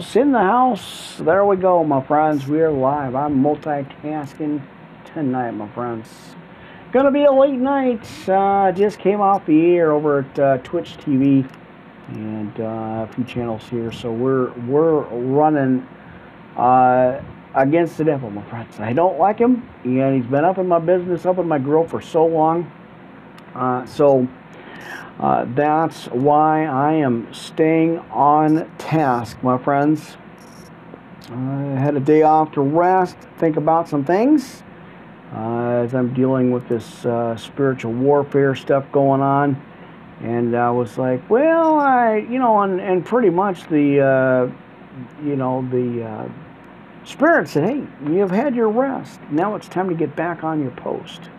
house, in the house. There we go, my friends. We are live. I'm multitasking tonight, my friends. Gonna be a late night. Uh, just came off the air over at uh, Twitch TV and uh, a few channels here. So we're we're running uh, against the devil, my friends. I don't like him, and he's been up in my business, up in my grill for so long. Uh, so uh, that's why I am staying on task, my friends. I had a day off to rest, think about some things uh, as I'm dealing with this uh, spiritual warfare stuff going on. And I was like, well, I, you know, and, and pretty much the, uh, you know, the uh, spirit said, hey, you've had your rest. Now it's time to get back on your post.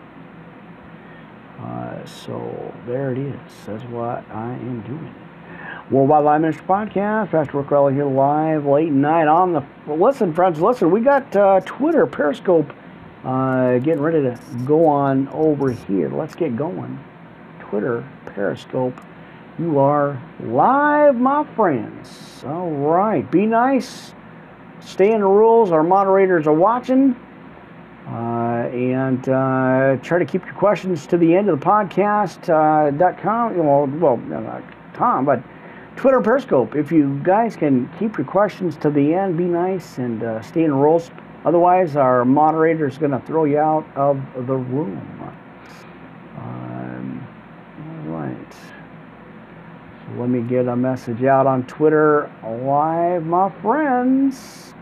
Uh, so there it is. That's what I am doing. Worldwide Live Ministry Podcast. Pastor Rick Rowley here live late night on the. Listen, friends, listen. We got uh, Twitter, Periscope, uh, getting ready to go on over here. Let's get going. Twitter, Periscope. You are live, my friends. All right. Be nice. Stay in the rules. Our moderators are watching. Uh, and uh, try to keep your questions to the end of the podcast. Uh, .com, well, well, not Tom, but Twitter Periscope. If you guys can keep your questions to the end, be nice and uh, stay in roles. Otherwise, our moderator is going to throw you out of the room. Um, all right. So let me get a message out on Twitter live, my friends.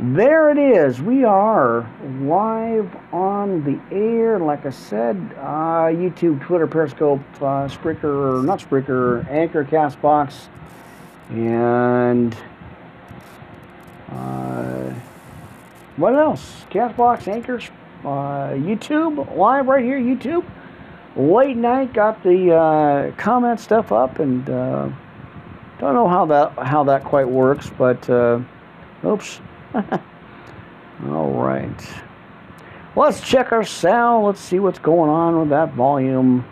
There it is. We are live on the air. Like I said, uh, YouTube, Twitter, Periscope, uh, Spreaker, not Spreaker, Anchor, Castbox, and uh, what else? Castbox, Anchor, uh, YouTube, live right here, YouTube. Late night, got the uh, comment stuff up, and uh, don't know how that how that quite works, but oops. All right. Let's check our sound. Let's see what's going on with that volume.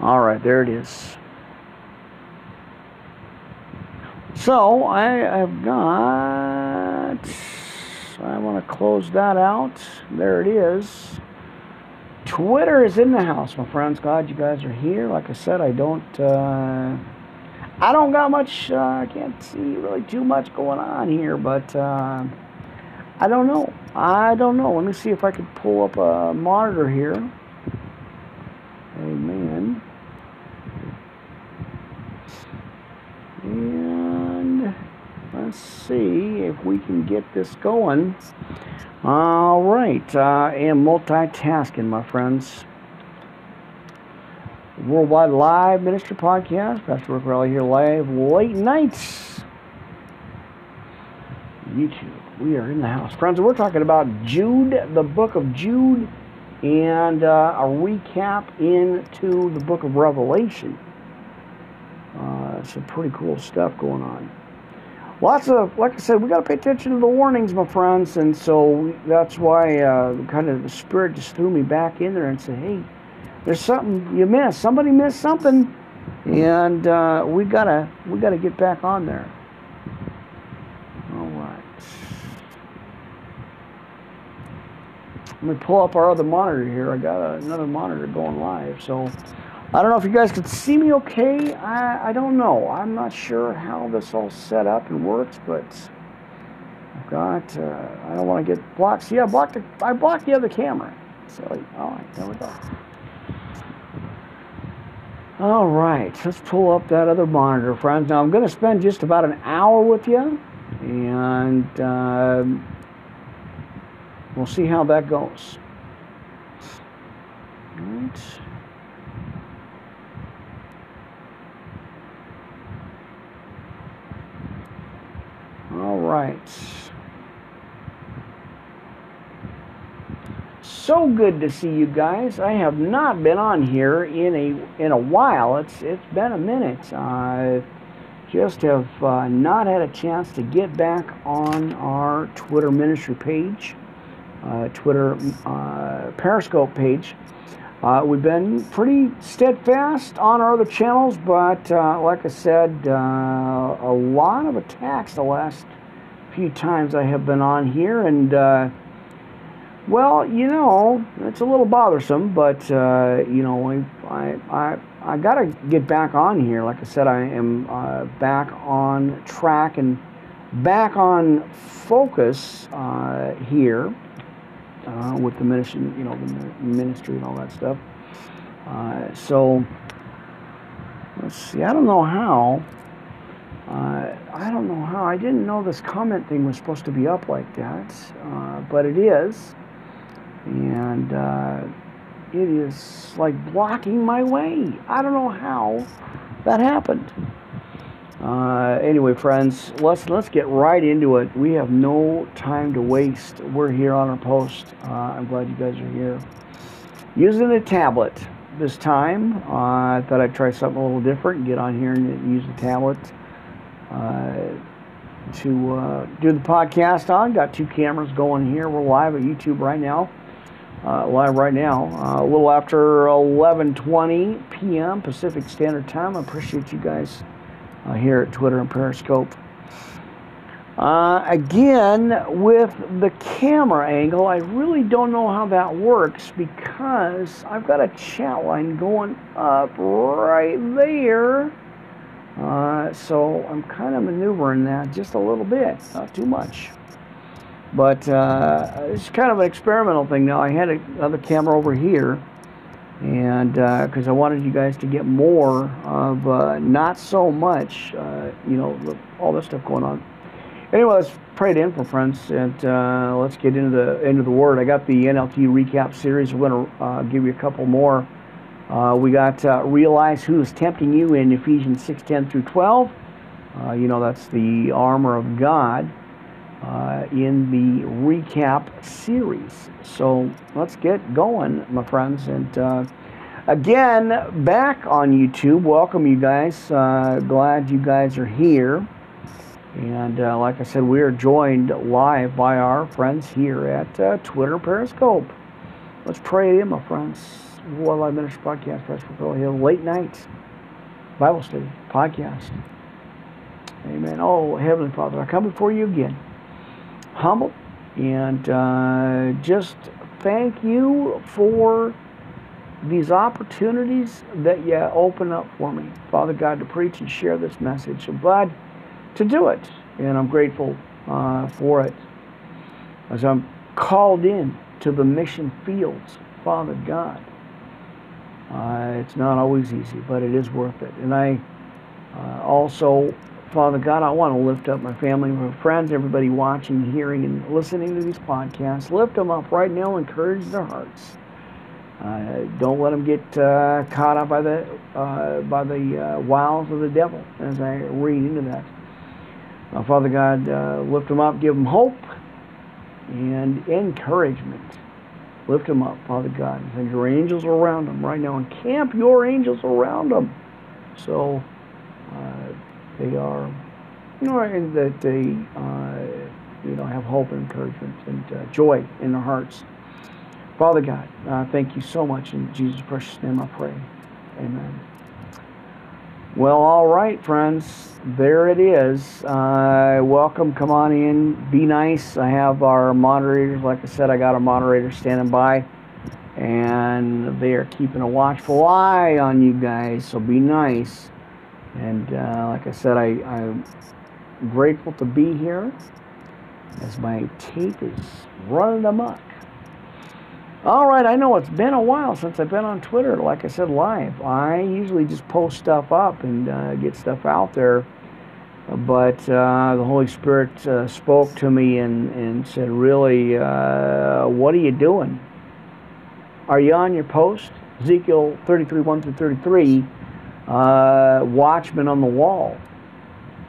All right, there it is. So I have got. I want to close that out. There it is. Twitter is in the house, my friends. Glad you guys are here. Like I said, I don't. Uh, I don't got much, uh, I can't see really too much going on here, but uh, I don't know. I don't know. Let me see if I can pull up a monitor here. Amen. And let's see if we can get this going. All right. Uh, I am multitasking, my friends. Worldwide Live Ministry Podcast. Pastor Rick Rowley here live late nights. YouTube. We are in the house. Friends, we're talking about Jude, the book of Jude, and uh, a recap into the book of Revelation. Uh, some pretty cool stuff going on. Lots of, like I said, we got to pay attention to the warnings, my friends, and so that's why uh, kind of the Spirit just threw me back in there and said, hey, there's something you missed. Somebody missed something, and uh, we gotta we gotta get back on there. All right. Let me pull up our other monitor here. I got another monitor going live, so I don't know if you guys can see me okay. I I don't know. I'm not sure how this all set up and works, but. I've got, uh, I don't want to get blocked. See, I blocked the, I blocked the other camera. So, all right, there we go. All right, let's pull up that other monitor, friends. Now I'm going to spend just about an hour with you, and uh, we'll see how that goes. All right. All right. So good to see you guys. I have not been on here in a in a while. It's it's been a minute. I just have uh, not had a chance to get back on our Twitter ministry page, uh, Twitter uh, Periscope page. Uh, we've been pretty steadfast on our other channels, but uh, like I said, uh, a lot of attacks the last few times I have been on here, and well, you know, it's a little bothersome, but uh, you know, I I I got to get back on here. Like I said, I am uh, back on track and back on focus here uh, with the ministry, you know, the ministry and all that stuff. Uh, so let's see. I don't know how. Uh, I don't know how. I didn't know this comment thing was supposed to be up like that, uh, but it is, and uh, it is like blocking my way. I don't know how that happened. Uh, anyway, friends, let's let's get right into it. We have no time to waste. We're here on our post. Uh, I'm glad you guys are here. Using a tablet this time. Uh, I thought I'd try something a little different. And get on here and use the tablet uh, to uh, do the podcast on. Got two cameras going here. We're live at YouTube right now. Uh, live right now, a little after 11:20 p.m. Pacific Standard Time. I appreciate you guys uh, here at Twitter and Periscope. Uh, again, with the camera angle, I really don't know how that works because I've got a chat line going up right there. Uh, so I'm kind of maneuvering that just a little bit, not too much. But uh, it's kind of an experimental thing now. I had another camera over here and because uh, I wanted you guys to get more of uh, not so much, uh, you know, all this stuff going on. Anyway, let's pray it in for friends, and uh, let's get into the into the word. I got the NLT recap series. We're going to uh, give you a couple more. Uh, we got realize who is tempting you in Ephesians six ten through twelve. you know, that's the armor of God. In the recap series. So let's get going, my friends. And uh, again, back on YouTube. Welcome, you guys. Uh, glad you guys are here. And uh, like I said, we are joined live by our friends here at uh, Twitter Periscope. Let's pray in, my friends. World Live Ministry Podcast, Pastor Phil Hill, late night Bible study podcast. Amen. Oh, Heavenly Father, I come before you again, humble, and uh, just thank you for these opportunities that you open up for me, Father God, to preach and share this message. I'm glad to do it, and I'm grateful uh, for it. As I'm called in to the mission fields, Father God, uh, it's not always easy, but it is worth it. And I uh, also, Father God, I want to lift up my family, my friends, everybody watching, hearing, and listening to these podcasts. Lift them up right now, encourage their hearts. Uh, don't let them get uh, caught up by the uh, by the uh, wiles of the devil. As I read into that, uh, Father God, uh, lift them up, give them hope and encouragement. Lift them up, Father God. Send your angels are around them right now, and camp your angels around them, so they are, you know, that they, you know, have hope and encouragement and joy in their hearts. Father God, uh, thank you so much. In Jesus' precious name I pray. Amen. Well, all right, friends. There it is. Uh, welcome. Come on in. Be nice. I have our moderators. Like I said, I got a moderator standing by, and they are keeping a watchful eye on you guys. So be nice. And uh, like I said, I, I'm grateful to be here as my tape is running amok. All right, I know it's been a while since I've been on Twitter, like I said, live. I usually just post stuff up and uh, get stuff out there. But uh, the Holy Spirit uh, spoke to me and, and said, Really, uh, what are you doing? Are you on your post? Ezekiel 33 1 through 33, uh, watchman on the wall.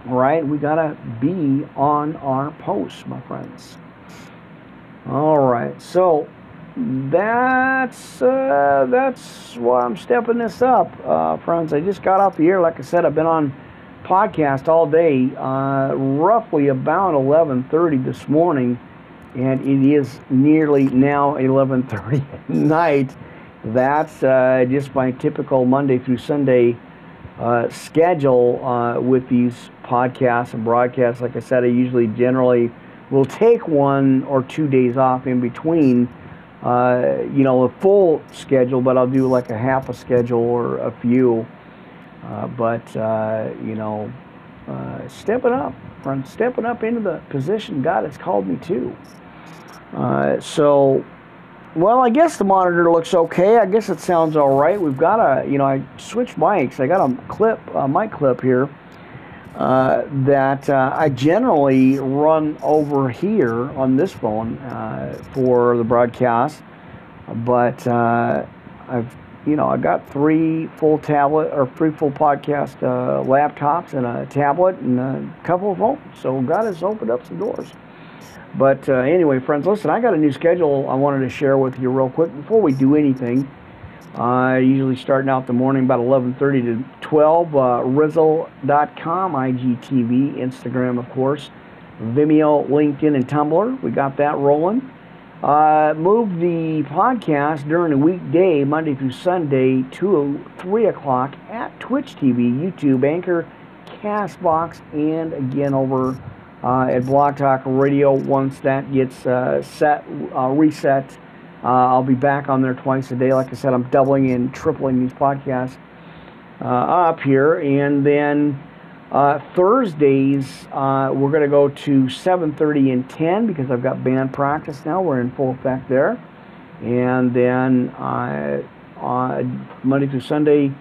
All right, we got to be on our posts, my friends. All right, so that's uh, that's why I'm stepping this up, uh, friends. I just got off the air. Like I said, I've been on podcast all day, uh, roughly about 11:30 this morning, and it is nearly now 11:30 at night. that's uh, just my typical Monday through Sunday uh, schedule uh, with these podcasts and broadcasts. Like I said, I usually generally will take one or two days off in between. Uh, you know, a full schedule, but I'll do like a half a schedule or a few. Uh, but uh, you know, stepping up, from stepping up into the position God has called me to. So, well, I guess the monitor looks okay. I guess it sounds all right. We've got a, you know, I switched mics. I got a clip, a mic clip here uh, that uh, I generally run over here on this phone uh, for the broadcast, but uh, I've you know I've got three full tablet or three full podcast uh, laptops and a tablet and a couple of phones. So God has opened up some doors. But uh, anyway, friends, listen, I got a new schedule I wanted to share with you real quick before we do anything. Uh, usually starting out the morning about 11.30 to 12. Uh, Rizzle.com, IGTV, Instagram, of course, Vimeo, LinkedIn, and Tumblr. We got that rolling. Uh, move the podcast during the weekday, Monday through Sunday, to 3 o'clock at Twitch TV, YouTube, Anchor, Castbox, and again over at Blog Talk Radio once that gets uh, set, uh, reset uh, I'll be back on there twice a day. Like I said, I'm doubling and tripling these podcasts uh, up here. And then uh, Thursdays, uh, we're going to go to 7.30 and 10 because I've got band practice now. We're in full effect there. And then uh, Monday through Sunday,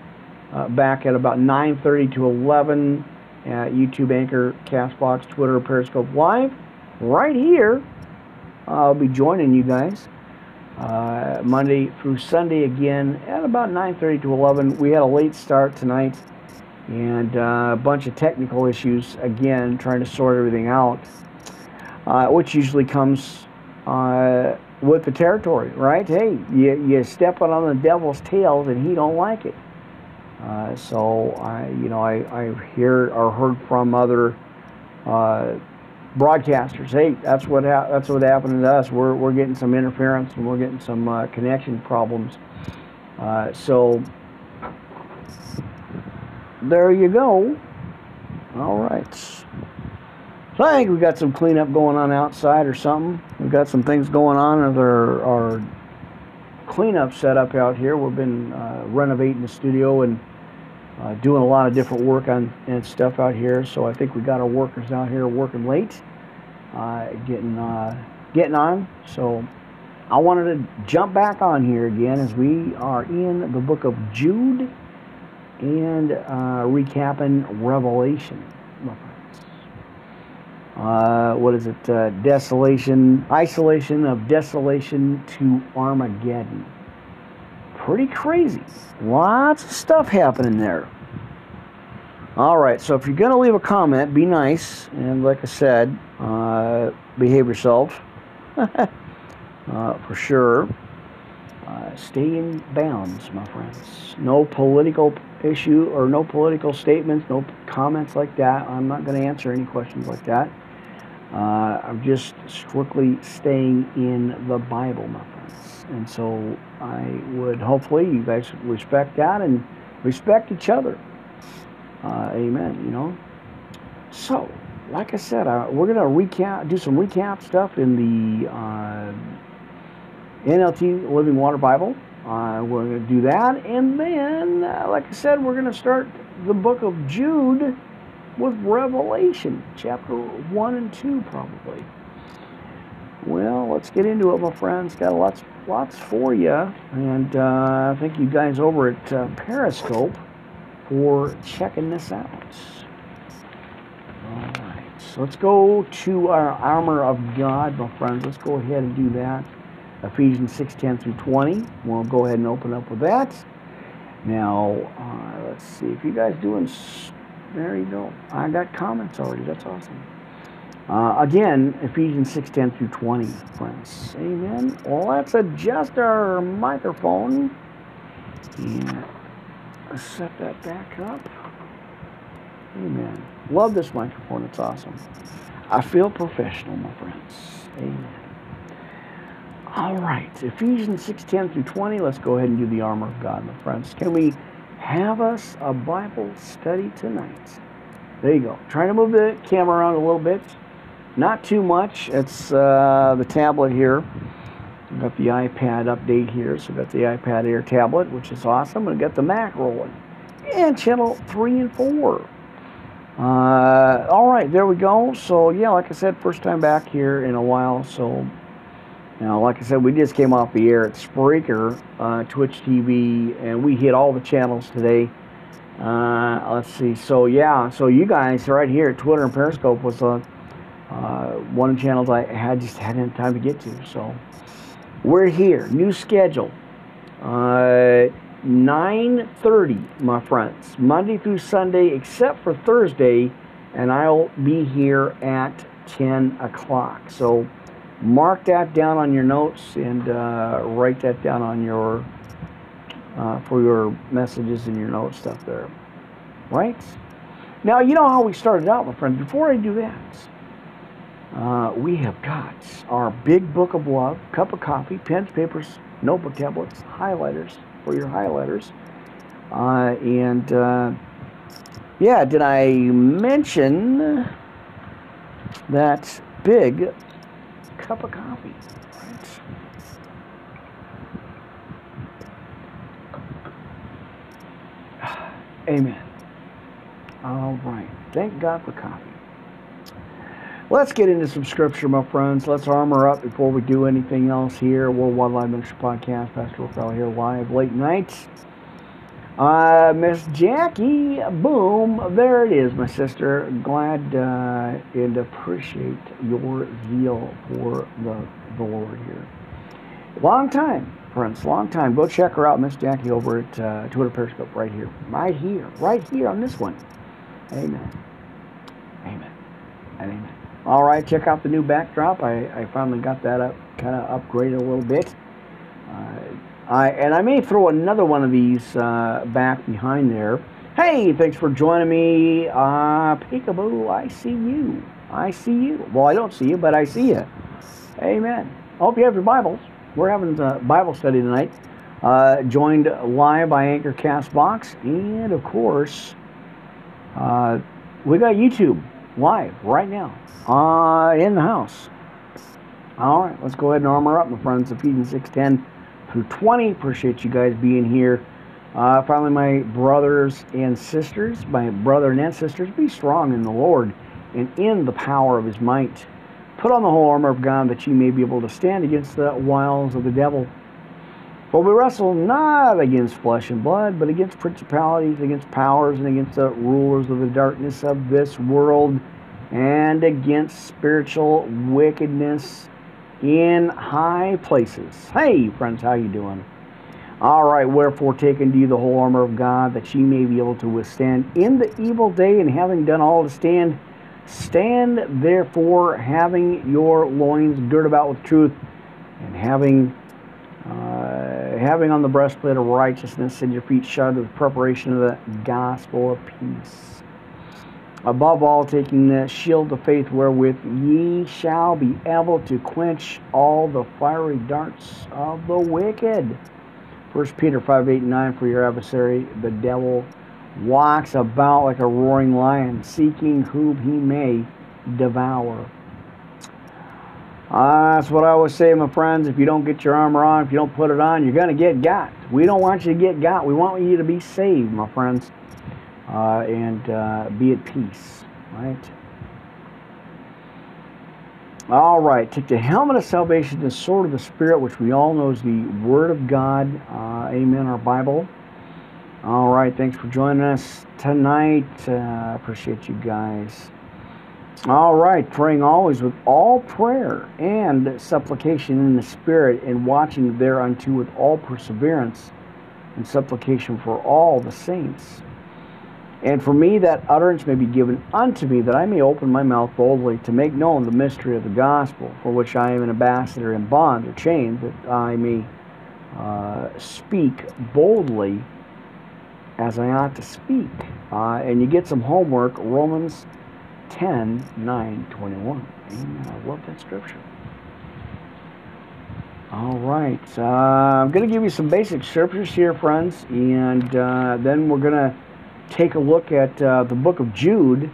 uh, back at about 9.30 to 11 at YouTube Anchor, Castbox, Twitter, Periscope Live. Right here, I'll be joining you guys uh, Monday through Sunday again at about 9:30 to 11. We had a late start tonight and uh, a bunch of technical issues again, trying to sort everything out, uh, which usually comes uh, with the territory, right? Hey, you you stepping on the devil's tails and he don't like it. Uh, so I, you know, I, I hear or heard from other uh, broadcasters. Hey, that's what ha- that's what happened to us. We're we're getting some interference and we're getting some uh, connection problems. Uh, so there you go. All right. So I think we got some cleanup going on outside or something. We've got some things going on with our, our cleanup setup out here. We've been uh, renovating the studio and uh, doing a lot of different work on and stuff out here. So I think we got our workers out here working late, uh, getting uh, getting on. So I wanted to jump back on here again as we are in the book of Jude and uh, recapping Revelation. Uh, what is it? Uh, desolation, isolation of desolation to Armageddon pretty crazy. Lots of stuff happening there. All right, so if you're going to leave a comment, be nice. And like I said, uh, behave yourself. uh, for sure. Uh, stay in bounds, my friends. No political issue or no political statements, no comments like that. I'm not going to answer any questions like that. Uh, I'm just strictly staying in the Bible, my friends. And so I would hopefully you guys respect that and respect each other. Uh, amen. You know. So, like I said, uh, we're gonna recap, do some recap stuff in the uh, NLT Living Water Bible. Uh, we're gonna do that, and then, uh, like I said, we're gonna start the book of Jude with Revelation, chapter one and two, probably. Well, let's get into it, my friends. Got lots, lots for you, and uh, thank you guys over at uh, Periscope for checking this out. All right, so let's go to our armor of God, my friends. Let's go ahead and do that. Ephesians 6, 10 through 20. We'll go ahead and open up with that. Now, uh, let's see if you guys doing. There you go. I got comments already. That's awesome. Uh, again, Ephesians 6 10 through 20, friends. Amen. Well, let's adjust our microphone and set that back up. Amen. Love this microphone. It's awesome. I feel professional, my friends. Amen. All right, Ephesians 6 10 through 20. Let's go ahead and do the armor of God, my friends. Can we have us a Bible study tonight? There you go. Trying to move the camera around a little bit. Not too much. It's uh, the tablet here. I've got the iPad update here. So I've got the iPad Air tablet, which is awesome. I've got the Mac rolling. And channel 3 and 4. Uh, all right, there we go. So, yeah, like I said, first time back here in a while. So, now, like I said, we just came off the air at Spreaker, uh, Twitch TV, and we hit all the channels today. Uh, let's see. So, yeah, so you guys right here at Twitter and Periscope was uh, uh, one of the channels I had just hadn't time to get to. So, we're here. New schedule. Uh, 9.30, my friends. Monday through Sunday, except for Thursday, and I'll be here at 10 o'clock. So, mark that down on your notes and uh, write that down on your uh, for your messages and your note stuff there right now you know how we started out my friends before i do that uh, we have got our big book of love cup of coffee pens papers notebook tablets highlighters for your highlighters uh, and uh, yeah did i mention that big cup of coffee. Right. Amen. All right. Thank God for coffee. Let's get into some scripture, my friends. Let's armor up before we do anything else here. Worldwide Live Ministry Podcast. Pastor Rafael here live late nights. Uh, Miss Jackie, boom, there it is, my sister. Glad uh, and appreciate your zeal for the, the Lord here. Long time, friends, long time. Go check her out, Miss Jackie, over at uh, Twitter Periscope, right here, right here, right here on this one. Amen. Amen. And amen. All right, check out the new backdrop. I, I finally got that up, kind of upgraded a little bit. Uh, I, and I may throw another one of these uh, back behind there. Hey, thanks for joining me. Uh, Peekaboo, I see you. I see you. Well, I don't see you, but I see you. Amen. I hope you have your Bibles. We're having a Bible study tonight. Uh, joined live by Anchor Castbox. And, of course, uh, we got YouTube live right now uh, in the house. All right, let's go ahead and armor up, my friends. Ephesians 6.10 through 20. Appreciate you guys being here. Uh, finally, my brothers and sisters, my brother and sisters, be strong in the Lord and in the power of his might. Put on the whole armor of God that ye may be able to stand against the wiles of the devil. For we wrestle not against flesh and blood, but against principalities, against powers, and against the rulers of the darkness of this world, and against spiritual wickedness in high places. Hey, friends, how you doing? All right, wherefore take unto you the whole armor of God, that ye may be able to withstand in the evil day, and having done all to stand, stand therefore, having your loins girt about with truth, and having uh, having on the breastplate of righteousness, and your feet shod with the preparation of the gospel of peace. Above all, taking the shield of faith wherewith ye shall be able to quench all the fiery darts of the wicked. 1 Peter 5 8 and 9 For your adversary, the devil, walks about like a roaring lion, seeking whom he may devour. Uh, that's what I always say, my friends. If you don't get your armor on, if you don't put it on, you're going to get got. We don't want you to get got. We want you to be saved, my friends uh, and uh, be at peace, right? All right, take the helmet of salvation, the sword of the Spirit, which we all know is the Word of God. Uh, amen, our Bible. All right, thanks for joining us tonight. Uh, appreciate you guys. All right, praying always with all prayer and supplication in the Spirit, and watching thereunto with all perseverance and supplication for all the saints. And for me that utterance may be given unto me, that I may open my mouth boldly to make known the mystery of the gospel, for which I am an ambassador in bonds or chains, that I may uh, speak boldly as I ought to speak. Uh, and you get some homework, Romans 10, 9, 21. Amen. I love that scripture. All right. Uh, I'm going to give you some basic scriptures here, friends, and uh, then we're going to take a look at uh, the book of Jude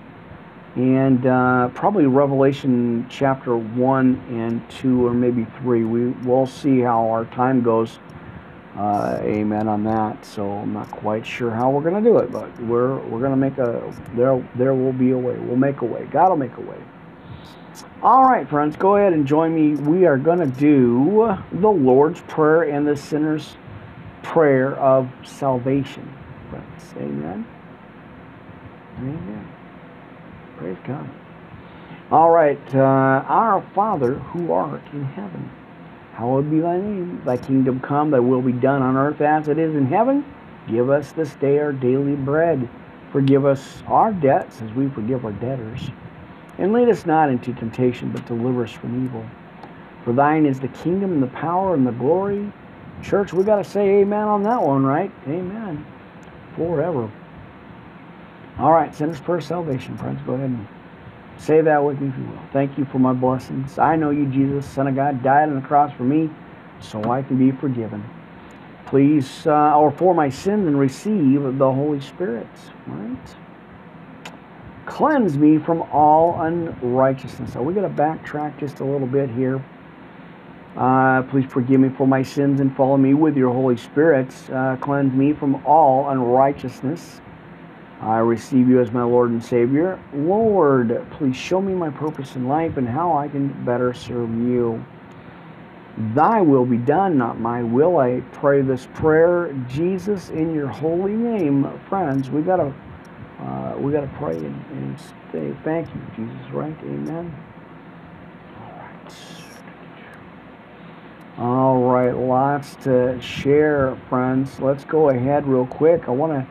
and uh, probably Revelation chapter 1 and 2, or maybe 3. We, we'll see how our time goes. Uh, amen on that. So I'm not quite sure how we're going to do it, but we're, we're going to make a, there, there will be a way. We'll make a way. God will make a way. All right, friends, go ahead and join me. We are going to do the Lord's Prayer and the sinner's prayer of salvation. Friends, amen. Amen. Praise God. All right, uh, our Father who art in heaven, hallowed be thy name. Thy kingdom come, thy will be done on earth as it is in heaven. Give us this day our daily bread. Forgive us our debts as we forgive our debtors and lead us not into temptation, but deliver us from evil. For thine is the kingdom and the power and the glory. Church, we got to say amen on that one, right? Amen. Forever. All right, sinner's prayer salvation, friends. Go ahead and say that with me if you will. Thank you for my blessings. I know you, Jesus, Son of God, died on the cross for me so I can be forgiven. Please, uh, or for my sins, and receive the Holy Spirit. Right? Cleanse me from all unrighteousness. So we're going to backtrack just a little bit here. Uh, please forgive me for my sins and follow me with your Holy Spirit. Uh, cleanse me from all unrighteousness. I receive you as my Lord and Savior. Lord, please show me my purpose in life and how I can better serve you. Thy will be done, not my will. I pray this prayer, Jesus, in your holy name. Friends, we got to uh, we got to pray and, and say thank you, Jesus, right? Amen. All right. All right, lots to share, friends. Let's go ahead real quick. I want to,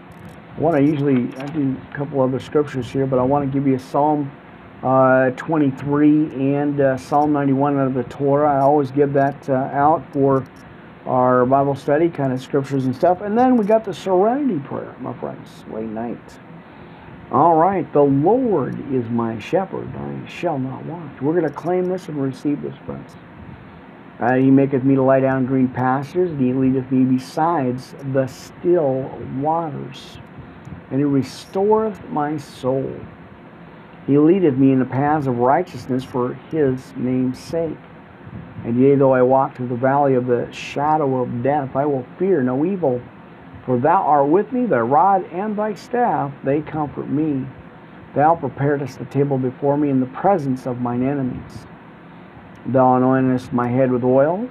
I want to usually I do a couple other scriptures here, but I want to give you a Psalm uh, 23 and uh, Psalm 91 out of the Torah. I always give that uh, out for our Bible study, kind of scriptures and stuff. And then we got the Serenity Prayer, my friends, late night. All right, the Lord is my shepherd, I shall not want. We're going to claim this and receive this, friends. Uh, he maketh me to lie down in green pastures, and he leadeth me besides the still waters. And he restoreth my soul. He leadeth me in the paths of righteousness for his name's sake. And yea, though I walk through the valley of the shadow of death, I will fear no evil for thou art with me, thy rod and thy staff, they comfort me. Thou preparest the table before me in the presence of mine enemies. Thou anointest my head with oil,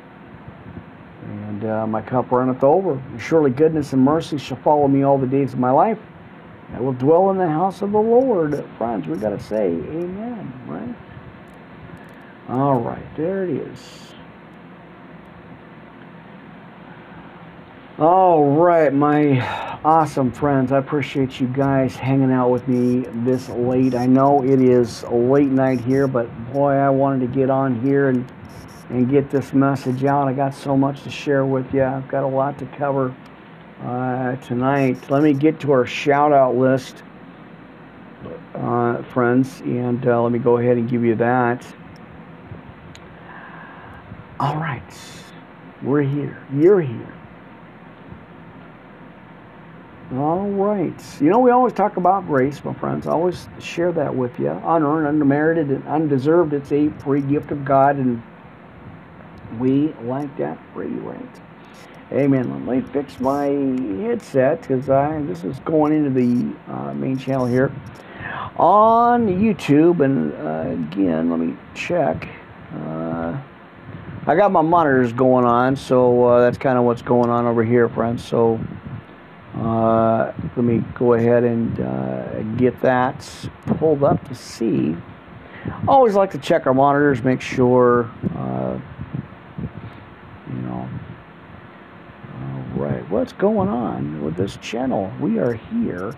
and uh, my cup runneth over. Surely goodness and mercy shall follow me all the days of my life. I will dwell in the house of the Lord. Friends, we've got to say amen, right? All right, there it is. All right, my awesome friends. I appreciate you guys hanging out with me this late. I know it is late night here, but boy, I wanted to get on here and and get this message out. I got so much to share with you. I've got a lot to cover uh, tonight. Let me get to our shout out list, uh, friends, and uh, let me go ahead and give you that. All right, we're here. You're here. All right. You know, we always talk about grace, my friends. I always share that with you. Unearned, unmerited, and undeserved. It's a free gift of God, and we like that free, right? Amen. Let me fix my headset because I this is going into the uh, main channel here on YouTube. And uh, again, let me check. Uh, I got my monitors going on, so uh, that's kind of what's going on over here, friends. So uh, let me go ahead and uh, get that pulled up to see. Always like to check our monitors, make sure, you know. Right, what's going on with this channel? We are here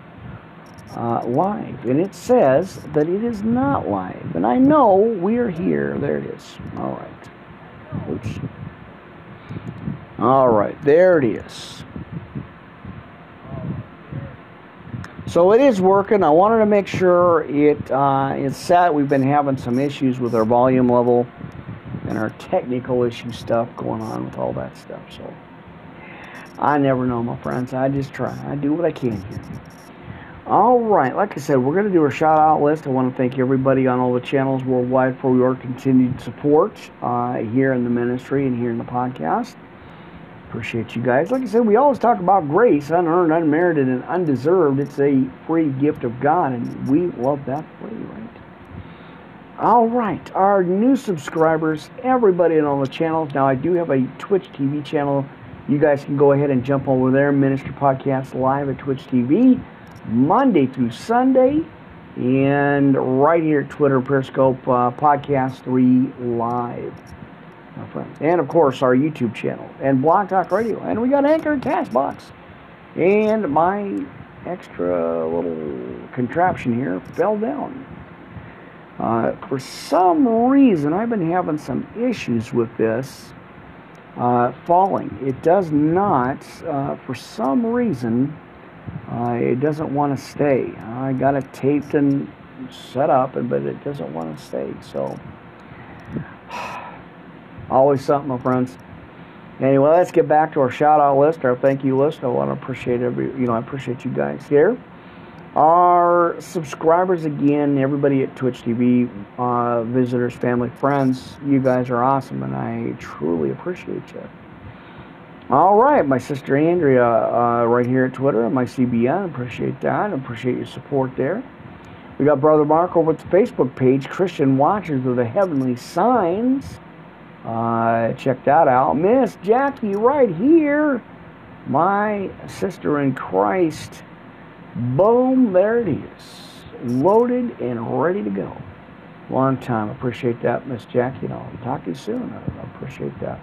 uh, live, and it says that it is not live. And I know we are here. There it is. All right. Oops. All right, there it is. So it is working. I wanted to make sure it uh, it's set. We've been having some issues with our volume level and our technical issue stuff going on with all that stuff. So I never know, my friends. I just try. I do what I can here. All right, like I said, we're going to do a shout out list. I want to thank everybody on all the channels worldwide for your continued support uh, here in the ministry and here in the podcast. Appreciate you guys. Like I said, we always talk about grace, unearned, unmerited, and undeserved. It's a free gift of God, and we love that free, right? All right, our new subscribers, everybody on all the channels. Now, I do have a Twitch TV channel. You guys can go ahead and jump over there, Minister Podcast Live at Twitch TV, Monday through Sunday, and right here at Twitter, Periscope, uh, Podcast 3 Live my friends. And of course, our YouTube channel and Blog Talk Radio. And we got Anchor and Castbox. And my extra little contraption here fell down. Uh, for some reason, I've been having some issues with this uh, falling. It does not, uh, for some reason, uh, it doesn't want to stay. I got it taped and set up, but it doesn't want to stay. So. Always something, my friends. Anyway, let's get back to our shout out list, our thank you list. I want to appreciate every, you know, I appreciate you guys here. Our subscribers again, everybody at Twitch TV, uh, visitors, family, friends, you guys are awesome, and I truly appreciate you. All right, my sister Andrea, uh, right here at Twitter, my CBN, appreciate that. Appreciate your support there. We got Brother Mark over at the Facebook page, Christian Watchers of the Heavenly Signs. Uh, check that out. Miss Jackie right here. My sister in Christ. Boom, there it is. Loaded and ready to go. Long time. Appreciate that, Miss Jackie. And I'll talk to you soon. I appreciate that.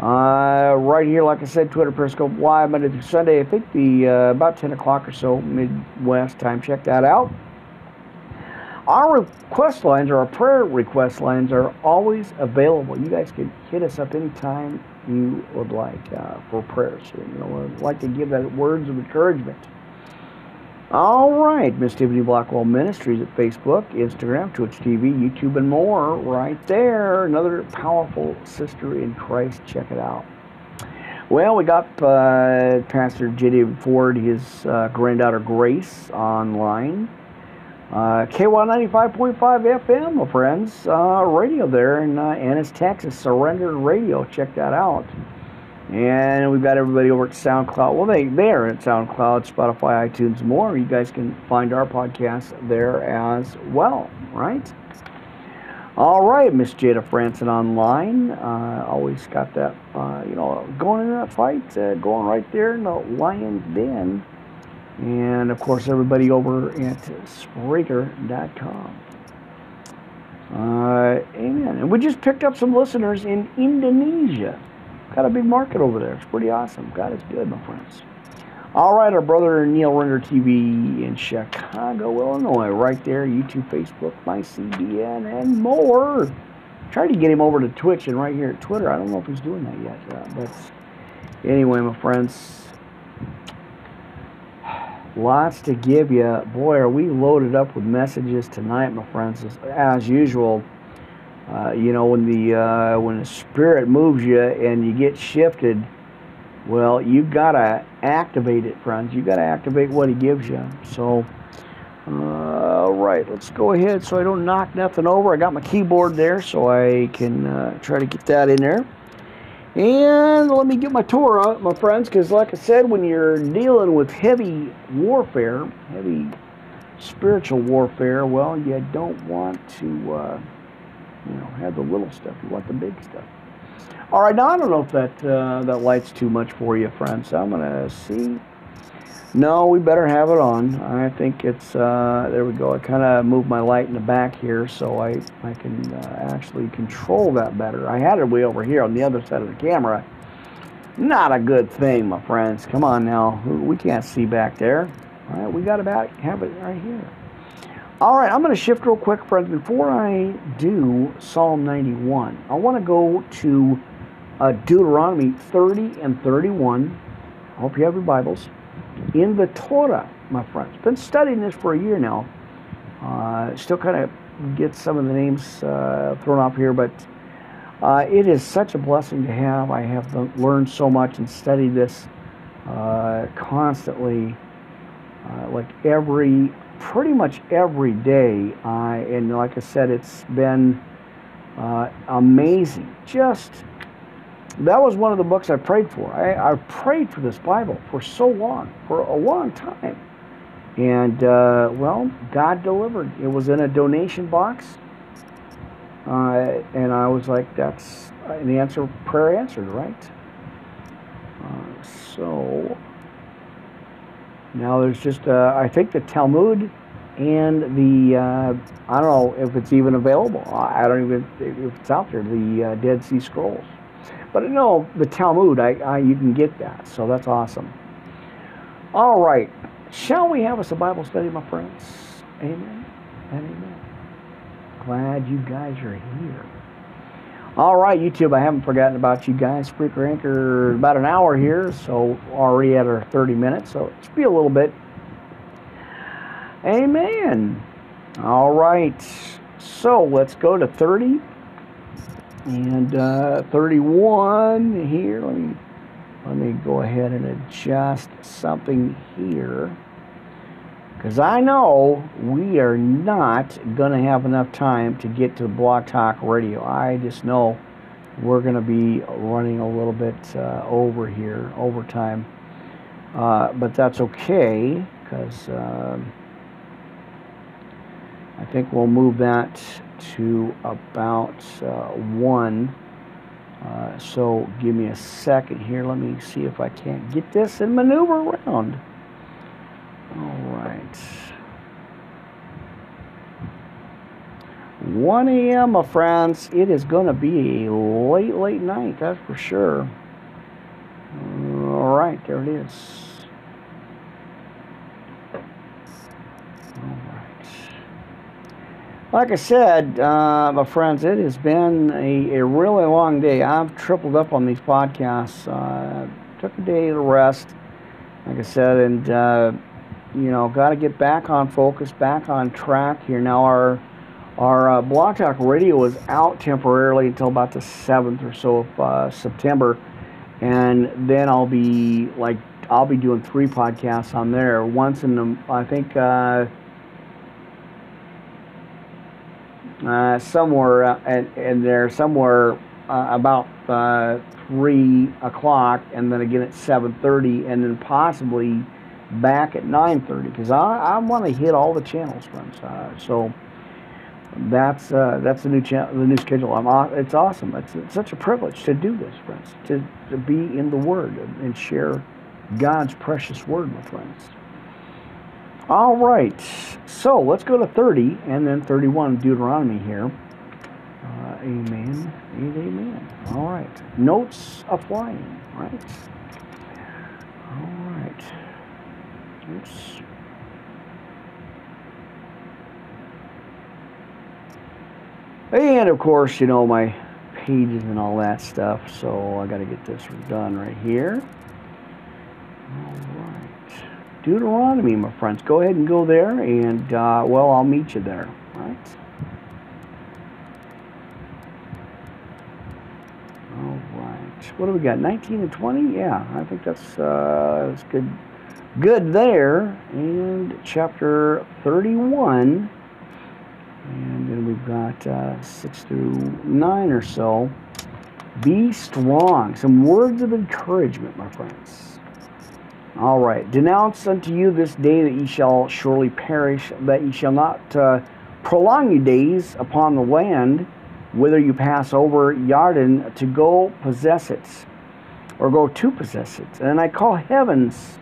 Uh, right here, like I said, Twitter Periscope Live Monday through Sunday. I think the uh, about 10 o'clock or so Midwest time. Check that out. Our request lines or our prayer request lines are always available. You guys can hit us up anytime you would like uh, for prayers. You know, I'd like to give that words of encouragement. All right, Miss Tiffany Blackwell Ministries at Facebook, Instagram, Twitch TV, YouTube, and more. Right there, another powerful sister in Christ. Check it out. Well, we got uh, Pastor J.D. Ford, his uh, granddaughter Grace, online. Uh, KY 95.5 FM, my friends, uh, radio there in uh, Ennis, Texas, Surrender Radio. Check that out. And we've got everybody over at SoundCloud. Well, they, they're at SoundCloud, Spotify, iTunes, more. You guys can find our podcast there as well, right? All right, Miss Jada Franson online. Uh, always got that, uh, you know, going in that fight, uh, going right there in the lion's den and of course everybody over at Spreaker.com. Uh, amen. And we just picked up some listeners in Indonesia. Got a big market over there. It's pretty awesome. God is good, my friends. All right, our brother Neil Render TV in Chicago, Illinois, right there. YouTube, Facebook, my CBN, and more. Tried to get him over to Twitch and right here at Twitter. I don't know if he's doing that yet, uh, but anyway, my friends, Lots to give you. Boy, are we loaded up with messages tonight, my friends. As usual, uh, you know when the uh, when the spirit moves you and you get shifted, well, you gotta activate it, friends. You gotta activate what He gives you. So, uh, all right, let's go ahead so I don't knock nothing over. I got my keyboard there, so I can uh, try to get that in there. And let me get my Torah my friends, because like I said, when you're dealing with heavy warfare, heavy spiritual warfare, well, you don't want to, uh, you know, have the little stuff. You want the big stuff. All right, now I don't know if that uh, that light's too much for you, friends. So I'm gonna see no, we better have it on. I think it's, uh, there we go. I kind of moved my light in the back here so I, I can uh, actually control that better. I had it way over here on the other side of the camera. Not a good thing, my friends. Come on now. We can't see back there. All right, we got about have it right here. All right, I'm going to shift real quick, friends. Before I do Psalm 91, I want to go to uh, Deuteronomy 30 and 31. I hope you have your Bibles in the Torah, my friends. Been studying this for a year now. Uh, still kind of get some of the names uh, thrown off here, but Uh, it is such a blessing to have. I have learned so much and studied this uh, constantly, uh, like every, pretty much every day. I and like I said, it's been uh, amazing. Just that was one of the books I prayed for. I, I prayed for this Bible for so long, for a long time. And, uh, well, God delivered. It was in a donation box. Uh, and I was like, that's the answer, prayer answered, right? Uh, so, now there's just, uh, I think the Talmud and the, uh, I don't know if it's even available. I don't even, if it's out there, the uh, Dead Sea Scrolls. But no, the Talmud, I, I, you can get that. So that's awesome. All right. Shall we have us a Bible study, my friends? Amen and amen. Glad you guys are here. All right, YouTube, I haven't forgotten about you guys. Spreaker Anchor, about an hour here, so already at our 30 minutes, so it's be a little bit. Amen. All right, so let's go to 30 and uh, 31 here. Let me let me go ahead and adjust something here. Because I know we are not going to have enough time to get to Blog Talk Radio. I just know we're going to be running a little bit uh, over here, overtime. Uh, but that's okay because uh, I think we'll move that to about uh, 1 uh, so give me a second here. Let me see if I can't get this and maneuver around. All right. 1 a.m., my friends. It is going to be a late, late night, that's for sure. All right, there it is. Alright. Like I said, uh, my friends, it has been a, a really long day. I've tripled up on these podcasts. Uh, took a day to rest, like I said, and uh, you know, got to get back on focus, back on track here. Now our our uh, Blog Talk Radio is out temporarily until about the seventh or so of uh, September, and then I'll be like I'll be doing three podcasts on there. Once in the I think uh, uh, somewhere uh, and, and there somewhere uh, about uh, three o'clock, and then again at seven thirty, and then possibly back at nine thirty because I, I want to hit all the channels, friends. Uh, so that's uh, that's the new channel, the new schedule. I'm it's awesome. It's, it's, such a privilege to do this, friends. To, to be in the Word and share God's precious Word, my friends. All right, so let's go to 30 and then 31 Deuteronomy here. Uh, amen and amen. All right, notes applying, right? All right. And of course, you know, my pages and all that stuff, so I got to get this done right here. All right Deuteronomy, my friends. Go ahead and go there, and uh, well, I'll meet you there. Right? All right. What do we got? 19 and 20? Yeah, I think that's uh, that's good. Good there. And chapter 31. And then we've got uh, 6 through 9 or so. Be strong. Some words of encouragement, my friends. All right. Denounce unto you this day that ye shall surely perish, that ye shall not uh, prolong your days upon the land whither you pass over Yarden to go possess it, or go to possess it. And I call heavens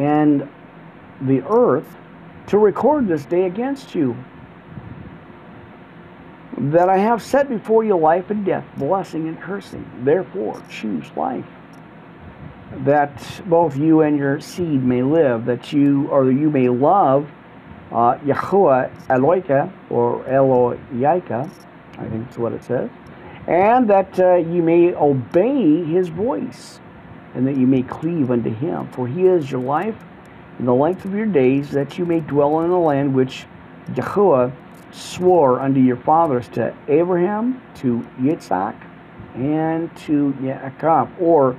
and the earth to record this day against you, that I have set before you life and death, blessing and cursing. Therefore, choose life that both you and your seed may live, that you or you may love uh, Yahuwah Eloika or Eloyaika, I think that's what it says, and that uh, you may obey his voice, and that you may cleave unto him. For he is your life in the length of your days, that you may dwell in the land which Yahuwah swore unto your fathers to Abraham, to Yitzhak, and to Yaakov, or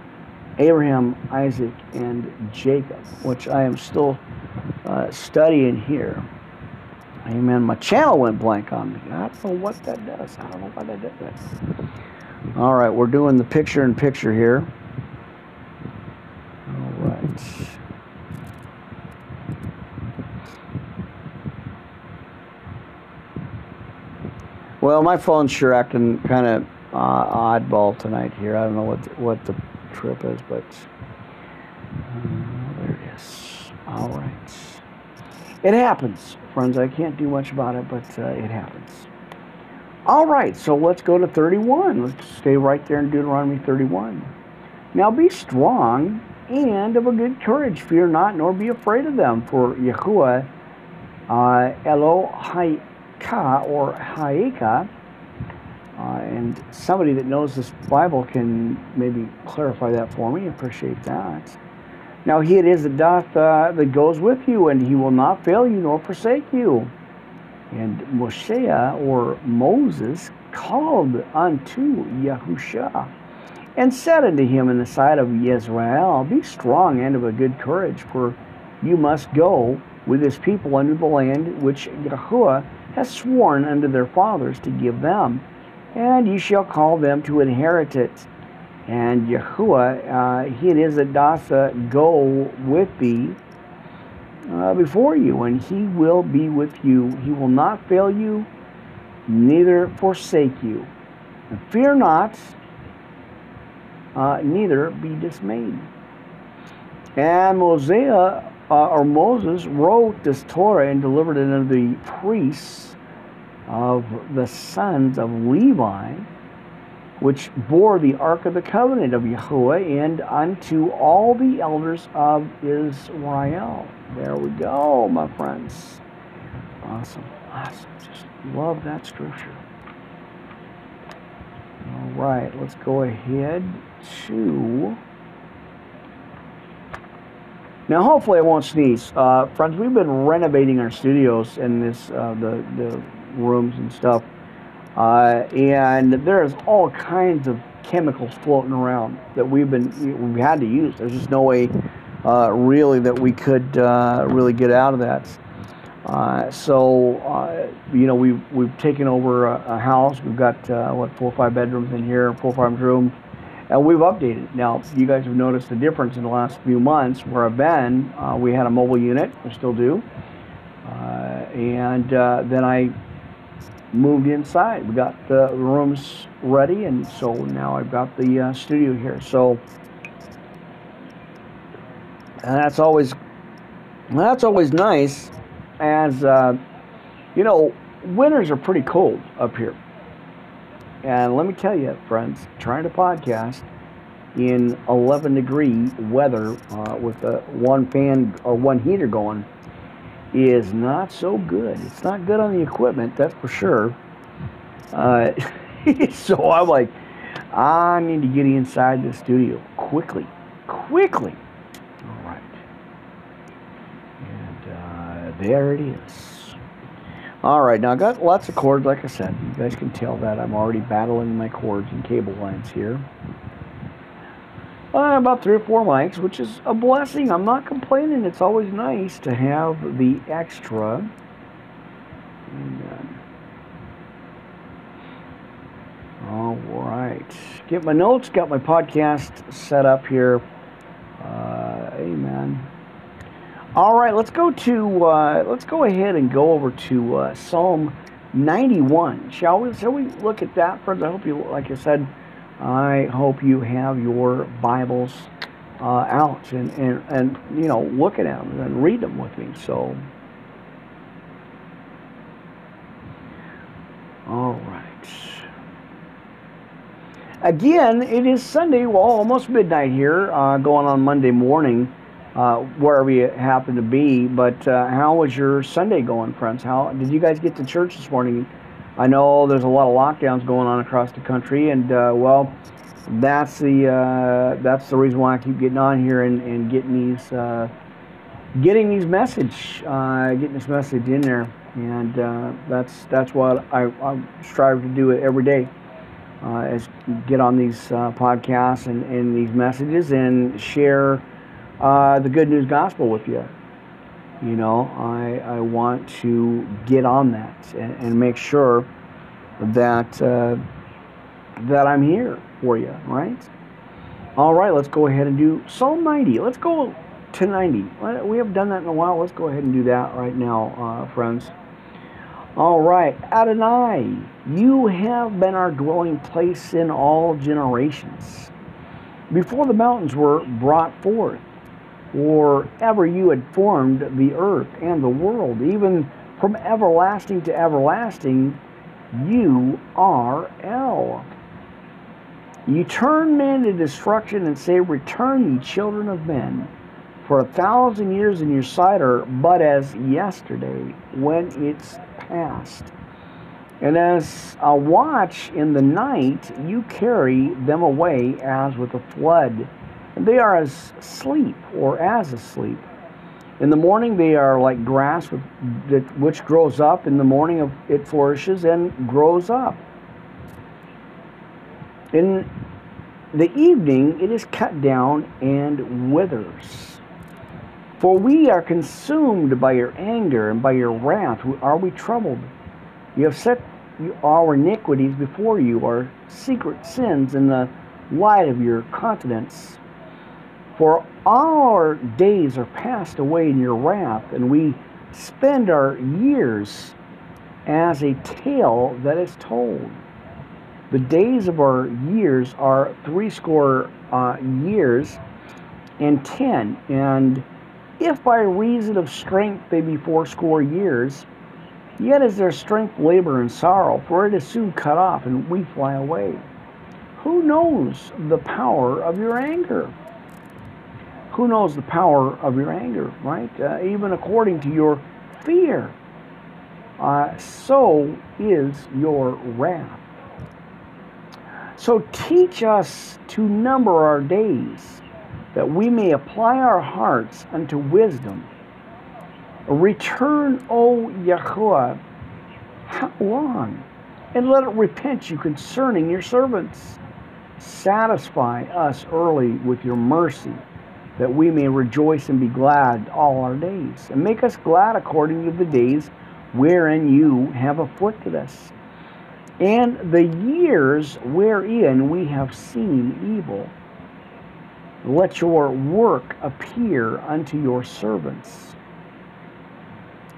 Abraham, Isaac, and Jacob, which I am still uh, studying here. Amen. My channel went blank on me. I don't know what that does. I don't know why that does. All right, we're doing the picture in picture here. Well, my phone's sure acting kind of uh, oddball tonight here. I don't know what the, what the trip is, but uh, there it is. All right. It happens, friends. I can't do much about it, but uh, it happens. All right, so let's go to 31. Let's stay right there in Deuteronomy 31. Now be strong and of a good courage. Fear not, nor be afraid of them, for Yahuwah uh, Elohika or Haika, uh, and somebody that knows this Bible can maybe clarify that for me. Appreciate that. Now he it is that doth uh, that goes with you, and he will not fail you nor forsake you. And Moshe or Moses called unto Yahusha and said unto him in the sight of Israel, Be strong and of a good courage, for you must go with his people unto the land which Yahuwah has sworn unto their fathers to give them, and ye shall call them to inherit it and Yahuwah, uh, he it is that doth go with thee uh, before you, and he will be with you. He will not fail you, neither forsake you. And fear not, uh, neither be dismayed. And Mosiah, uh, or Moses wrote this Torah and delivered it unto the priests of the sons of Levi which bore the ark of the covenant of Yahweh, and unto all the elders of Israel. There we go, my friends. Awesome. Awesome. Just love that scripture. All right, let's go ahead to. Now, hopefully, I won't sneeze. Uh, friends, we've been renovating our studios and this, uh, the, the rooms and stuff. Uh, and there's all kinds of chemicals floating around that we've been we had to use. There's just no way uh, really that we could uh, really get out of that. Uh, so you know we've we've taken over a, a house. We've got what four or five bedrooms in here, four or five rooms, and we've updated. Now you guys have noticed the difference in the last few months. Where I've been, we had a mobile unit, we still do, and then I moved inside. We got the rooms ready, and so now I've got the uh, studio here. So that's always that's always nice, as uh, you know, winters are pretty cold up here. And let me tell you, friends, trying to podcast in 11 degree weather uh, with a one fan or one heater going is not so good. It's not good on the equipment, that's for sure. Uh, so I'm like, I need to get inside the studio quickly, quickly. All right. And uh, there it is. All right, now I got lots of cords, like I said. You guys can tell that I'm already battling my cords and cable lines here. Uh, about three or four mics, which is a blessing. I'm not complaining. It's always nice to have the extra. And, uh, all right. Get my notes, got my podcast set up here. Uh, amen. All right, let's go to uh, let's go ahead and go over to uh, Psalm 91. Shall we? Shall we look at that, friends? I hope you, like I said, I hope you have your Bibles uh, out and, and, and, you know, look at them and read them with me. So, all right. Again, it is Sunday, well, almost midnight here, uh, going on Monday morning, uh, wherever you happen to be. But uh, how was your Sunday going, friends? How did you guys get to church this morning? I know there's a lot of lockdowns going on across the country, and uh, well, that's the uh, that's the reason why I keep getting on here and, and getting these uh, getting these message uh, getting this message in there, and that's that's what I, I, strive to do it every day. as get on these podcasts and, and these messages and share uh, the good news gospel with you. You know, I, I want to get on that and, and make sure that uh, that I'm here for you, right? All right, let's go ahead and do Psalm 90. Let's go to 90. We haven't done that in a while. Let's go ahead and do that right now, uh, friends. All right, Adonai, you have been our dwelling place in all generations. Before the mountains were brought forth, or ever you had formed the earth and the world, even from everlasting to everlasting, you are El. You turn men to destruction and say, Return, ye children of men. For a thousand years in your sight are but as yesterday when it's past. And as a watch in the night, you carry them away as with a flood. They are as sleep or as asleep. In the morning, they are like grass which grows up. In the morning, it flourishes and grows up. In the evening, it is cut down and withers. For we are consumed by your anger and by your wrath. Are we troubled? You have set our iniquities before you, our secret sins in the light of your countenance. For our days are passed away in your wrath, and we spend our years as a tale that is told. The days of our years are threescore uh, years and ten, and if by reason of strength they be fourscore years, yet is their strength labor and sorrow, for it is soon cut off, and we fly away. Who knows the power of your anger? Who knows the power of your anger, right? Uh, even according to your fear, uh, so is your wrath. So teach us to number our days that we may apply our hearts unto wisdom. Return, O Yahweh, how long? And let it repent you concerning your servants. Satisfy us early with your mercy, that we may rejoice and be glad all our days. And make us glad according to the days wherein you have afflicted us, and the years wherein we have seen evil let your work appear unto your servants,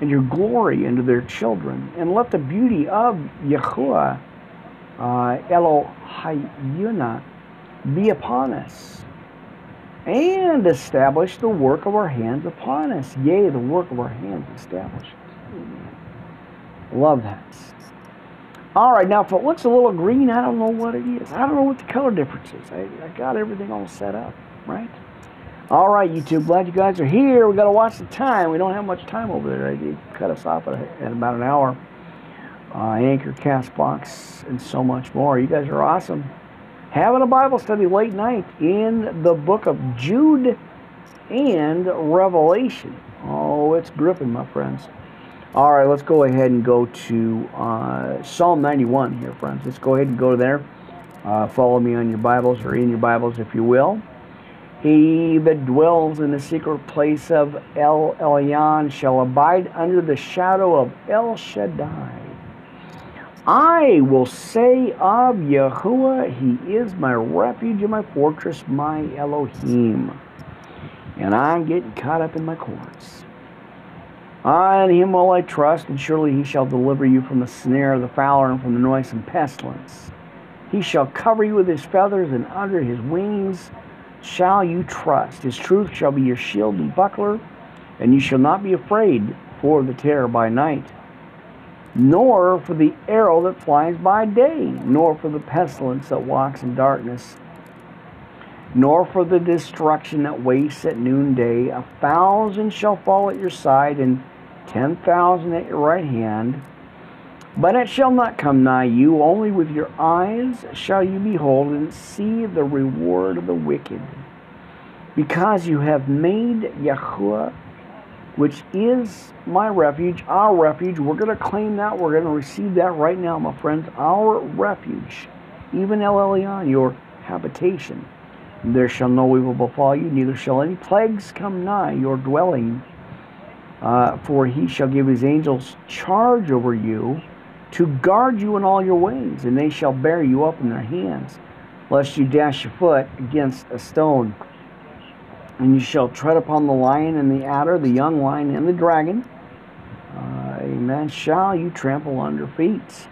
and your glory unto their children. And let the beauty of Yahuwah uh, Elohayuna be upon us, and establish the work of our hands upon us. Yea, the work of our hands established. Love that. All right, now if it looks a little green, I don't know what it is. I don't know what the color difference is. I, I got everything all set up right? All right, YouTube, glad you guys are here. We got to watch the time. We don't have much time over there. They cut us off at, at about an hour. Uh, Anchor, Castbox, and so much more. You guys are awesome. Having a Bible study late night in the book of Jude and Revelation. Oh, it's gripping, my friends. All right, let's go ahead and go to uh, Psalm 91 here, friends. Let's go ahead and go there. Uh, follow me on your Bibles or in your Bibles, if you will. He that dwells in the secret place of El Elyon shall abide under the shadow of El Shaddai. I will say of Yahuwah, He is my refuge and my fortress, my Elohim. And I'm getting caught up in my courts. On him will I trust, and surely he shall deliver you from the snare of the fowler and from the noisome pestilence. He shall cover you with his feathers, and under his wings shall you trust. His truth shall be your shield and buckler, and you shall not be afraid for the terror by night, nor for the arrow that flies by day, nor for the pestilence that walks in darkness, nor for the destruction that wastes at noonday. A thousand shall fall at your side, and ten thousand at your right hand. But it shall not come nigh you, only with your eyes shall you behold and see the reward of the wicked. Because you have made Yahuwah, which is my refuge, our refuge. We're going to claim that. We're going to receive that right now, my friends. Our refuge. even El Elyon, your habitation. There shall no evil befall you, neither shall any plagues come nigh your dwelling. Uh, for he shall give his angels charge over you to guard you in all your ways, and they shall bear you up in their hands, lest you dash your foot against a stone. And you shall tread upon the lion and the adder, the young lion and the dragon. Uh, amen. Shall you trample under feet.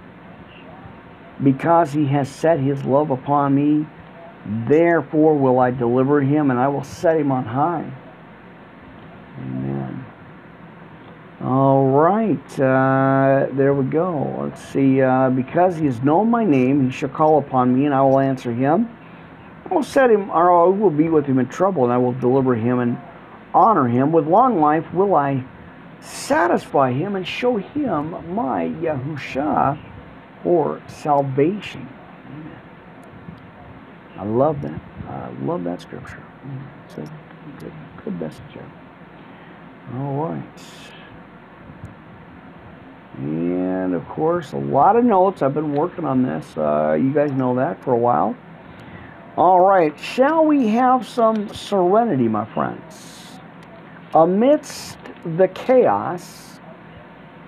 Because he has set his love upon me, therefore will I deliver him, and I will set him on high. Amen. All right, uh, there we go. Let's see. Uh, because he has known my name, he shall call upon me, and I will answer him. I will set him, or I will be with him in trouble, and I will deliver him and honor him. With long life will I satisfy him and show him my Yahusha, or salvation. I love that. I love that scripture. It's a good, good message there. All right. And of course, a lot of notes. I've been working on this. Uh, you guys know that for a while. All right. Shall we have some serenity, my friends? Amidst the chaos,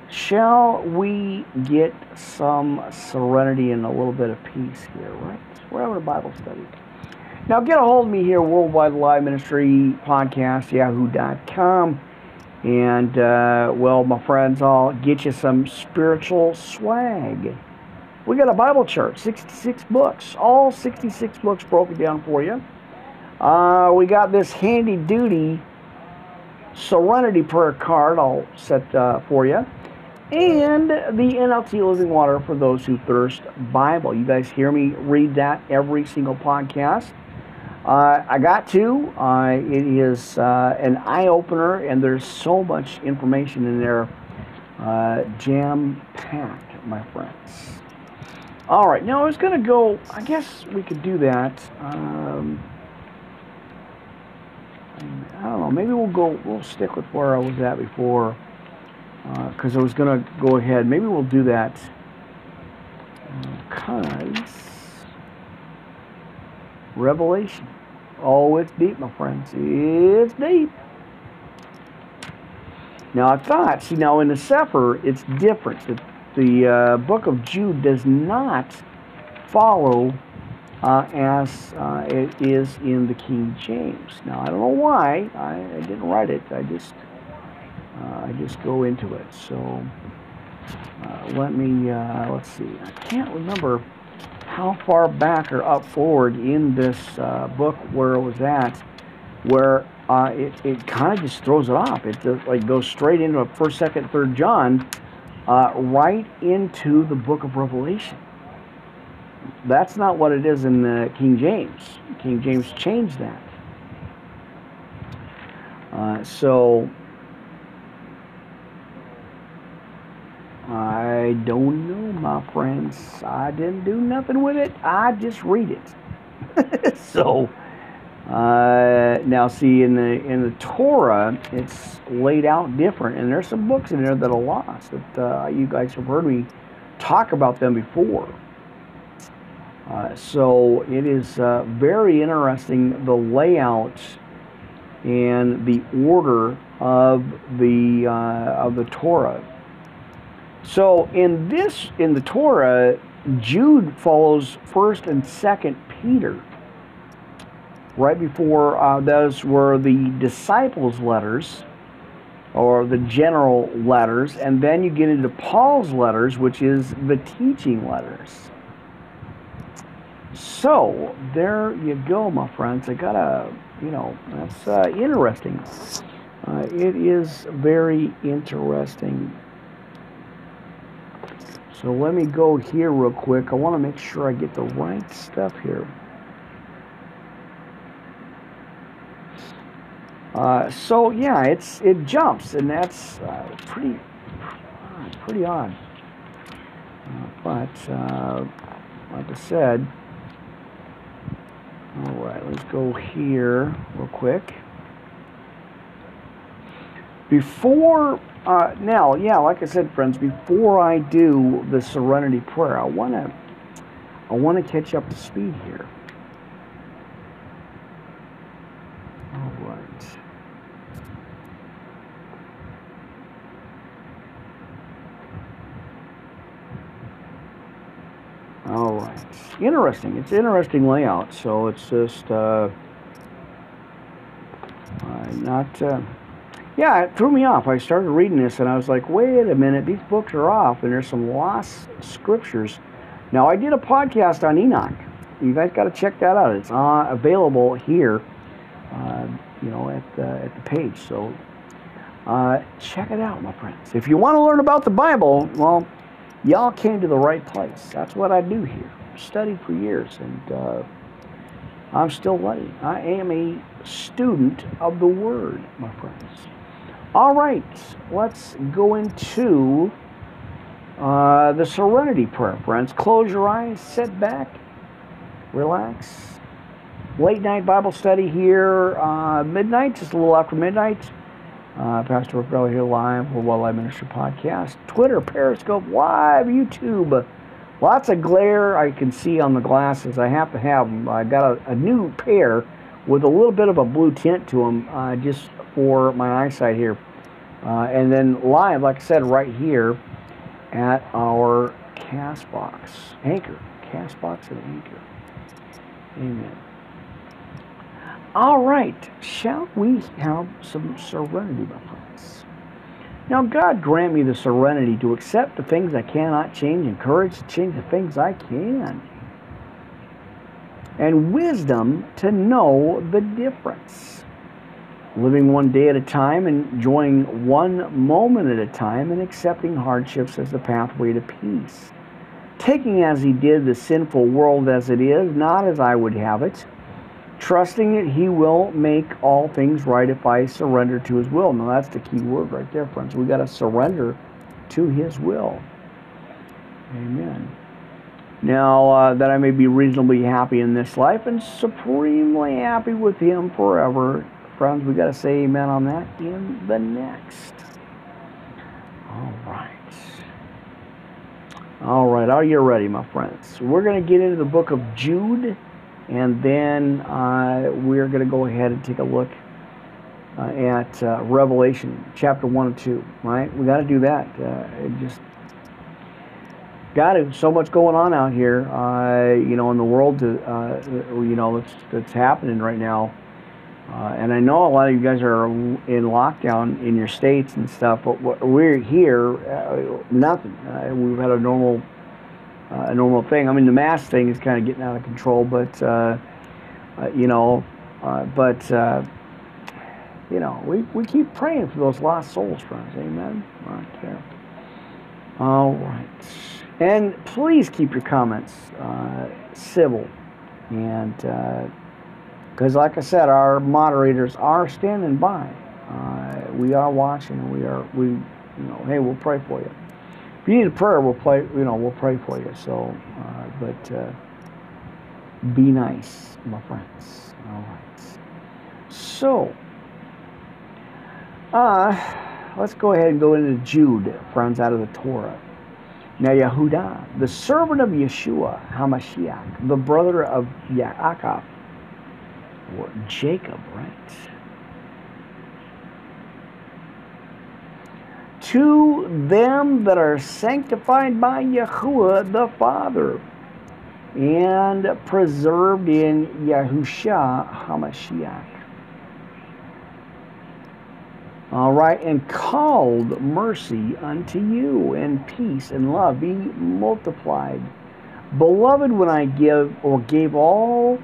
shall we get some serenity and a little bit of peace here, right? We're having a Bible study. Now, get a hold of me here, Worldwide Live Ministry Podcast, yahoo.com. And, uh, well, my friends, I'll get you some spiritual swag. We got a Bible chart, 66 books, all 66 books broken down for you. Uh, we got this handy duty Serenity Prayer card I'll set uh, for you. And the NLT Living Water for those who thirst Bible. You guys hear me read that every single podcast. Uh, I got to. Uh, it is uh, an eye opener, and there's so much information in there, uh, jam packed, my friends. All right, now I was going to go. I guess we could do that. Um, I don't know. Maybe we'll go. We'll stick with where I was at before, because uh, I was going to go ahead. Maybe we'll do that. Because Revelation. Oh, it's deep, my friends. It's deep. Now, I thought, see, now in the Sefer, it's different. The, the uh, book of Jude does not follow uh, as uh, it is in the King James. Now, I don't know why. I, I didn't write it. I just, uh, I just go into it. So, uh, let me, uh, let's see. I can't remember how far back or up forward in this book where it was at, where it, it kind of just throws it off. It just, like goes straight into a first, second, third John, uh, right into the book of Revelation. That's not what it is in the King James. King James changed that. Uh, so I don't know, my friends. I didn't do nothing with it. I just read it. so uh, now, see in the in the Torah, it's laid out different, and there's some books in there that are lost. That uh, you guys have heard me talk about them before. Uh, so it is uh, very interesting the layout and the order of the uh, of the Torah so in this, in the Torah, Jude follows First and Second Peter. Right before uh, those were the disciples' letters, or the general letters, and then you get into Paul's letters, which is the teaching letters. So there you go, my friends. I got a, you know, that's uh, interesting. Uh, it is very interesting so let me go here real quick. I want to make sure I get the right stuff here. Uh, so yeah, it's it jumps, and that's uh, pretty pretty odd. Uh, but uh, like I said, all right, let's go here real quick. Before uh, now, yeah, like I said, friends, before I do the Serenity Prayer, I want to I to catch up to speed here. All right. Interesting. It's interesting layout. So it's just uh, not. Uh, yeah, it threw me off. I started reading this and I was like, wait a minute, these books are off, and there's some lost scriptures. Now, I did a podcast on Enoch. You guys got to check that out. It's uh, available here, uh, you know, at the, at the page. So uh, check it out, my friends. If you want to learn about the Bible, well, y'all came to the right place. That's what I do here. I've studied for years, and uh, I'm still learning. I am a student of the Word, my friends. All right, let's go into uh, the Serenity Prayer, friends. Close your eyes, sit back, relax. Late night Bible study here, uh, midnight, just a little after midnight. Uh, Pastor Rick here live for Well Live Ministry Podcast. Twitter, Periscope, live, YouTube. Lots of glare I can see on the glasses. I have to have them. I got a, a new pair with a little bit of a blue tint to them uh, just for my eyesight here. Uh, and then live, like I said, right here at our Castbox Anchor. Castbox and Anchor. Amen. All right, shall we have some serenity, my friends? Now, God grant me the serenity to accept the things I cannot change and courage to change the things I can and wisdom to know the difference. Living one day at a time, enjoying one moment at a time, and accepting hardships as the pathway to peace. Taking as he did the sinful world as it is, not as I would have it, trusting that he will make all things right if I surrender to his will. Now, that's the key word right there, friends. we got to surrender to his will. Amen. Now, uh, that I may be reasonably happy in this life and supremely happy with Him forever. Friends, we got to say amen on that in the next. All right. All right, are you ready, my friends? We're going to get into the book of Jude, and then uh, we're going to go ahead and take a look uh, at uh, Revelation chapter 1 and 2, right? We got to do that. Uh, just got it. So much going on out here, uh, you know, in the world, uh, you know, that's, that's happening right now. And I know a lot of you guys are in lockdown in your states and stuff, but we're here, nothing. We've had a normal, uh, a normal thing. I mean, the mask thing is kind of getting out of control, but you know, but you know, we, we keep praying for those lost souls, friends. Amen. Right there. All right. And please keep your comments uh, civil. And because, uh, like I said, our moderators are standing by. Uh, we are watching, and we are we, you know, hey, we'll pray for you. If you need a prayer, we'll play. You know, we'll pray for you. So, uh, but uh, be nice, my friends. All right. So, uh, let's go ahead and go into Jude, friends, out of the Torah. Now Yehuda, the servant of Yeshua Hamashiach, the brother of Yaakov, or Jacob, right? To them that are sanctified by Yahuwah the Father, and preserved in Yahusha Hamashiach all right, and called mercy unto you, and peace and love be multiplied. Beloved, when I give or gave all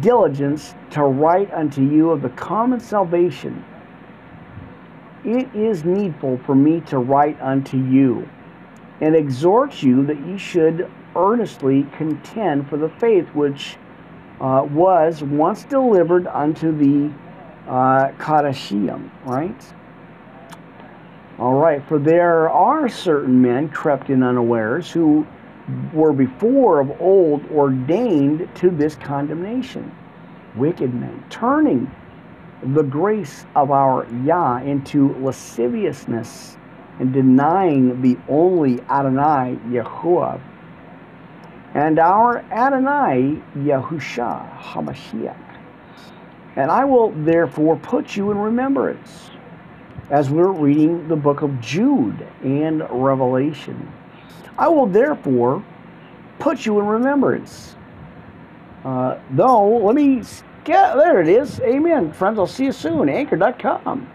diligence to write unto you of the common salvation, it is needful for me to write unto you and exhort you that ye should earnestly contend for the faith which uh, was once delivered unto the uh, Kadashim, right? All right, for there are certain men crept in unawares who were before of old ordained to this condemnation. Wicked men, turning the grace of our Yah into lasciviousness and denying the only Adonai Yahuwah and our Adonai Yahusha HaMashiach. And I will therefore put you in remembrance as we're reading the book of Jude and Revelation. I will therefore put you in remembrance. Uh, though, let me get there it is. Amen. Friends, I'll see you soon. Anchor.com.